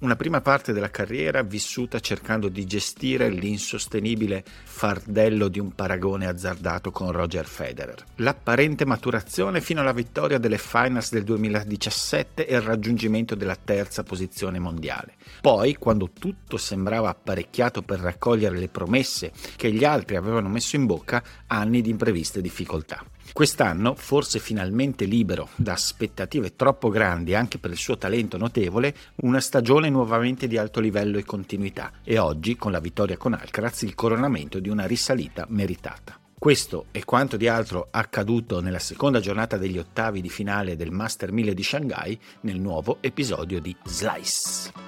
Una prima parte della carriera vissuta cercando di gestire l'insostenibile fardello di un paragone azzardato con Roger Federer. L'apparente maturazione fino alla vittoria delle finals del 2017 e il raggiungimento della terza posizione mondiale. Poi, quando tutto sembrava apparecchiato per raccogliere le promesse che gli altri avevano messo in bocca, anni di impreviste difficoltà. Quest'anno, forse finalmente libero da aspettative troppo grandi anche per il suo talento notevole, una stagione nuovamente di alto livello e continuità e oggi, con la vittoria con Alcaraz, il coronamento di una risalita meritata. Questo e quanto di altro accaduto nella seconda giornata degli ottavi di finale del Master 1000 di Shanghai nel nuovo episodio di Slice.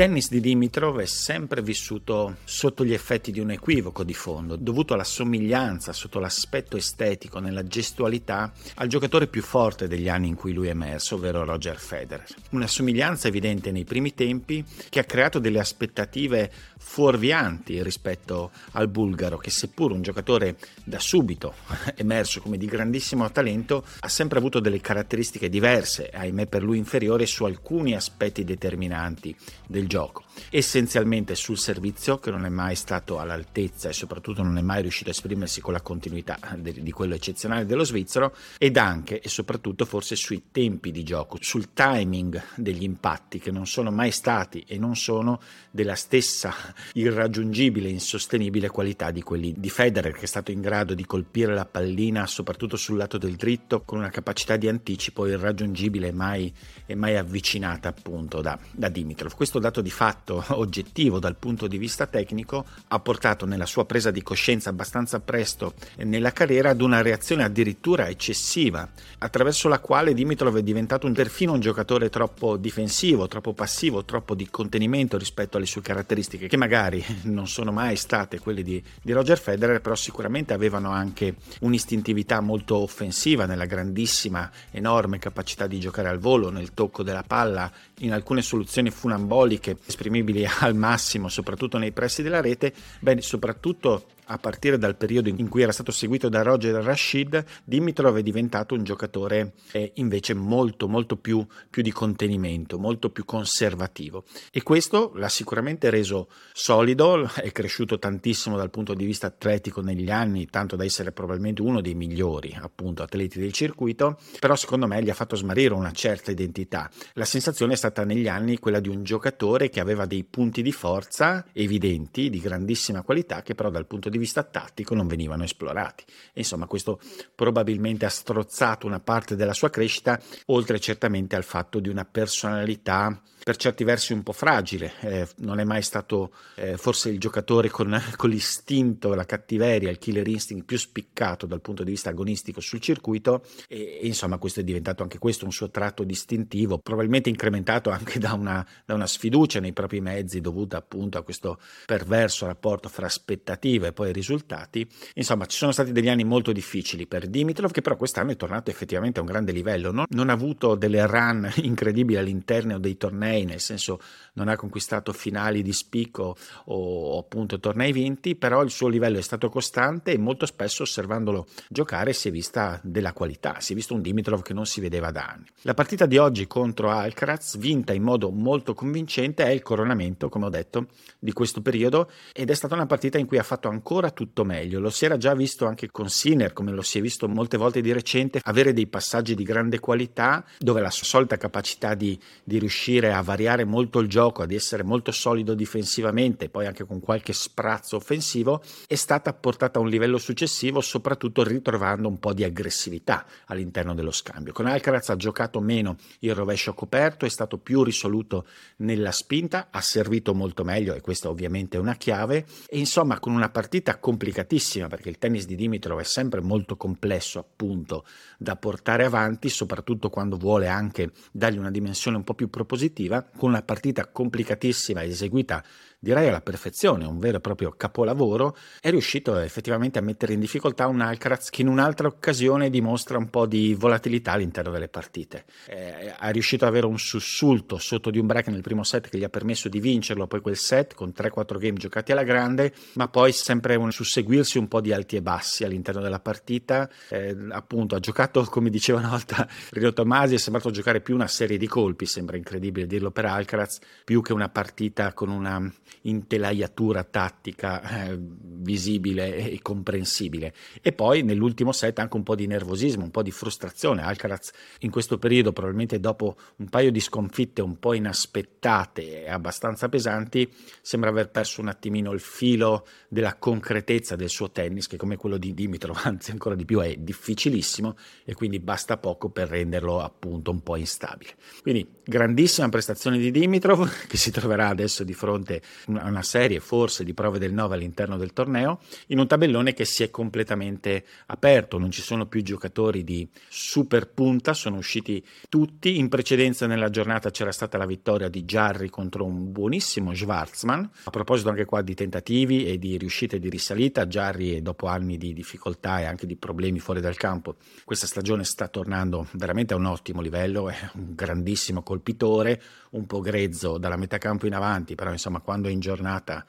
Tennis di Dimitrov è sempre vissuto sotto gli effetti di un equivoco di fondo, dovuto alla somiglianza sotto l'aspetto estetico, nella gestualità, al giocatore più forte degli anni in cui lui è emerso, ovvero Roger Federer. Una somiglianza evidente nei primi tempi che ha creato delle aspettative fuorvianti rispetto al bulgaro, che seppur un giocatore da subito emerso come di grandissimo talento, ha sempre avuto delle caratteristiche diverse, ahimè per lui inferiori, su alcuni aspetti determinanti del gioco, essenzialmente sul servizio che non è mai stato all'altezza e soprattutto non è mai riuscito a esprimersi con la continuità di quello eccezionale dello svizzero ed anche e soprattutto forse sui tempi di gioco, sul timing degli impatti che non sono mai stati e non sono della stessa irraggiungibile insostenibile qualità di quelli di Federer che è stato in grado di colpire la pallina soprattutto sul lato del dritto con una capacità di anticipo irraggiungibile e mai, mai avvicinata appunto da, da Dimitrov. Questo dato di fatto oggettivo dal punto di vista tecnico ha portato nella sua presa di coscienza abbastanza presto nella carriera ad una reazione addirittura eccessiva, attraverso la quale Dimitrov è diventato un, perfino un giocatore troppo difensivo, troppo passivo, troppo di contenimento rispetto alle sue caratteristiche, che magari non sono mai state quelle di, di Roger Federer, però sicuramente avevano anche un'istintività molto offensiva nella grandissima, enorme capacità di giocare al volo, nel tocco della palla, in alcune soluzioni funamboliche esprimibili al massimo, soprattutto nei pressi della rete, beh, soprattutto a partire dal periodo in cui era stato seguito da Roger Rashid, Dimitrov è diventato un giocatore eh, invece molto molto più, più, di contenimento, molto più conservativo e questo l'ha sicuramente reso solido, è cresciuto tantissimo dal punto di vista atletico negli anni, tanto da essere probabilmente uno dei migliori appunto atleti del circuito, però secondo me gli ha fatto smarrire una certa identità. La sensazione è stata negli anni quella di un giocatore che aveva dei punti di forza evidenti, di grandissima qualità, che però dal punto di vista tattico non venivano esplorati. Insomma, questo probabilmente ha strozzato una parte della sua crescita, oltre certamente al fatto di una personalità per certi versi un po' fragile, eh, non è mai stato eh, forse il giocatore con, con, l'istinto, la cattiveria, il killer instinct più spiccato dal punto di vista agonistico sul circuito e, e, insomma questo è diventato anche questo un suo tratto distintivo, probabilmente incrementato anche da una, da una sfiducia nei propri mezzi dovuta appunto a questo perverso rapporto fra aspettative e poi risultati. Insomma ci sono stati degli anni molto difficili per Dimitrov che però quest'anno è tornato effettivamente a un grande livello, non, non ha avuto delle run incredibili all'interno dei tornei, nel senso non ha conquistato finali di spicco o, o appunto tornei vinti, però il suo livello è stato costante e molto spesso osservandolo giocare si è vista della qualità, si è visto un Dimitrov che non si vedeva da anni. La partita di oggi contro Alcaraz, vinta in modo molto convincente, è il coronamento, come ho detto, di questo periodo ed è stata una partita in cui ha fatto ancora tutto meglio. Lo si era già visto anche con Sinner, come lo si è visto molte volte di recente, avere dei passaggi di grande qualità dove la sua solita capacità di, di riuscire a variare molto il gioco, ad essere molto solido difensivamente, poi anche con qualche sprazzo offensivo, è stata portata a un livello successivo, soprattutto ritrovando un po' di aggressività all'interno dello scambio. Con Alcaraz ha giocato meno il rovescio coperto, è stato più risoluto nella spinta, ha servito molto meglio e questa ovviamente è una chiave e insomma con una partita complicatissima perché il tennis di Dimitrov è sempre molto complesso appunto da portare avanti, soprattutto quando vuole anche dargli una dimensione un po' più propositiva con una partita complicatissima eseguita direi alla perfezione, un vero e proprio capolavoro, è riuscito effettivamente a mettere in difficoltà un Alcaraz che in un'altra occasione dimostra un po' di volatilità all'interno delle partite. Eh, è riuscito ad avere un sussulto sotto di un break nel primo set che gli ha permesso di vincerlo, poi quel set con 3-4 game giocati alla grande, ma poi sempre un susseguirsi un po' di alti e bassi all'interno della partita. Eh, appunto, ha giocato, come diceva una volta Rio Tomasi, è sembrato giocare più una serie di colpi, sembra incredibile dirlo per Alcaraz, più che una partita con una intelaiatura tattica eh, visibile e comprensibile. E poi nell'ultimo set anche un po' di nervosismo, un po' di frustrazione. Alcaraz in questo periodo, probabilmente dopo un paio di sconfitte un po' inaspettate e abbastanza pesanti, sembra aver perso un attimino il filo della concretezza del suo tennis, che come quello di Dimitrov, anzi ancora di più, è difficilissimo e quindi basta poco per renderlo appunto un po' instabile. Quindi grandissima prestazione di Dimitrov, che si troverà adesso di fronte a una serie forse di prove del 9 all'interno del torneo, in un tabellone che si è completamente aperto, non ci sono più giocatori di super punta, sono usciti tutti, in precedenza nella giornata c'era stata la vittoria di Jarry contro un buonissimo Schwarzman, a proposito anche qua di tentativi e di riuscite di risalita, Jarry dopo anni di difficoltà e anche di problemi fuori dal campo, questa stagione sta tornando veramente a un ottimo livello, è un grandissimo colpitore, un po' grezzo dalla metà campo in avanti, però insomma quando è in giornata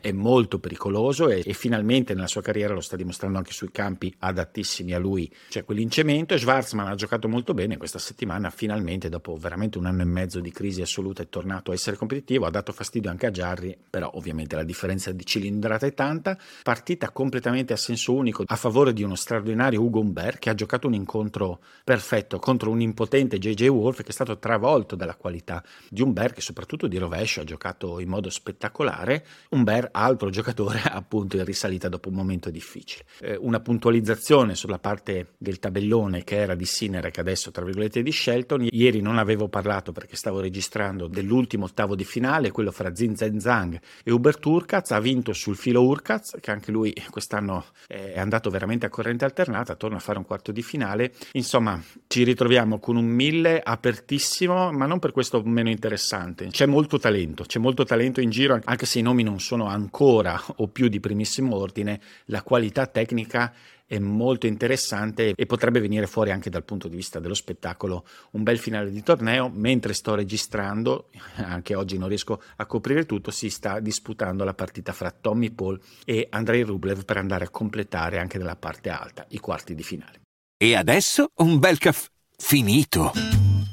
è molto pericoloso e, e finalmente nella sua carriera lo sta dimostrando anche sui campi adattissimi a lui, cioè quelli in cemento Schwarzman ha giocato molto bene questa settimana, finalmente dopo veramente un anno e mezzo di crisi assoluta è tornato a essere competitivo, ha dato fastidio anche a Jarry, però ovviamente la differenza di cilindrata è tanta, partita completamente a senso unico a favore di uno straordinario Ugo Humbert che ha giocato un incontro perfetto contro un impotente JJ Wolf che è stato travolto dalla qualità di Humbert che soprattutto di rovescio ha giocato in modo spettacolare, Humbert altro giocatore appunto in risalita dopo un momento difficile. Eh, una puntualizzazione sulla parte del tabellone che era di Sinner che adesso tra virgolette di Shelton, ieri non avevo parlato perché stavo registrando dell'ultimo ottavo di finale, quello fra Zin Zhang e Hubert Urkaz, ha vinto sul filo Che anche lui quest'anno è andato veramente a corrente alternata, torna a fare un quarto di finale, insomma ci ritroviamo con un mille apertissimo ma non per questo meno interessante. C'è molto talento, c'è molto talento in giro, anche se i nomi non sono ancora o più di primissimo ordine, la qualità tecnica è molto interessante e potrebbe venire fuori anche dal punto di vista dello spettacolo un bel finale di torneo. Mentre sto registrando, anche oggi non riesco a coprire tutto, si sta disputando la partita fra Tommy Paul e Andrei Rublev per andare a completare anche nella parte alta i quarti di finale. E adesso un bel caffè finito.